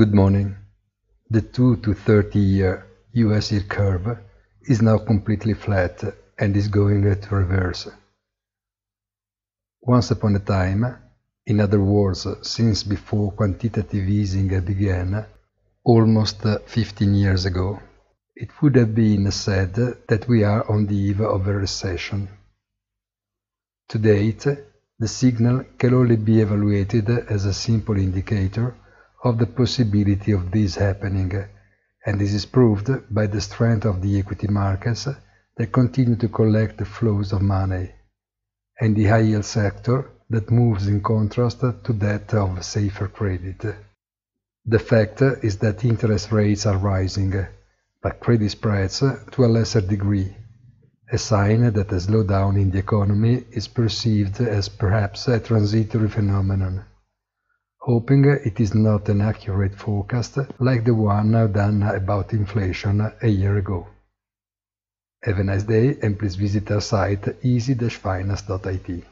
Good morning. The 2 to 30 year US yield curve is now completely flat and is going to reverse. Once upon a time, in other words, since before quantitative easing began, almost 15 years ago, it would have been said that we are on the eve of a recession. To date, the signal can only be evaluated as a simple indicator of the possibility of this happening, and this is proved by the strength of the equity markets that continue to collect the flows of money, and the high yield sector that moves in contrast to that of safer credit. The fact is that interest rates are rising, but credit spreads to a lesser degree, a sign that a slowdown in the economy is perceived as perhaps a transitory phenomenon hoping it is not an accurate forecast like the one done about inflation a year ago. Have a nice day and please visit our site easy-finance.it.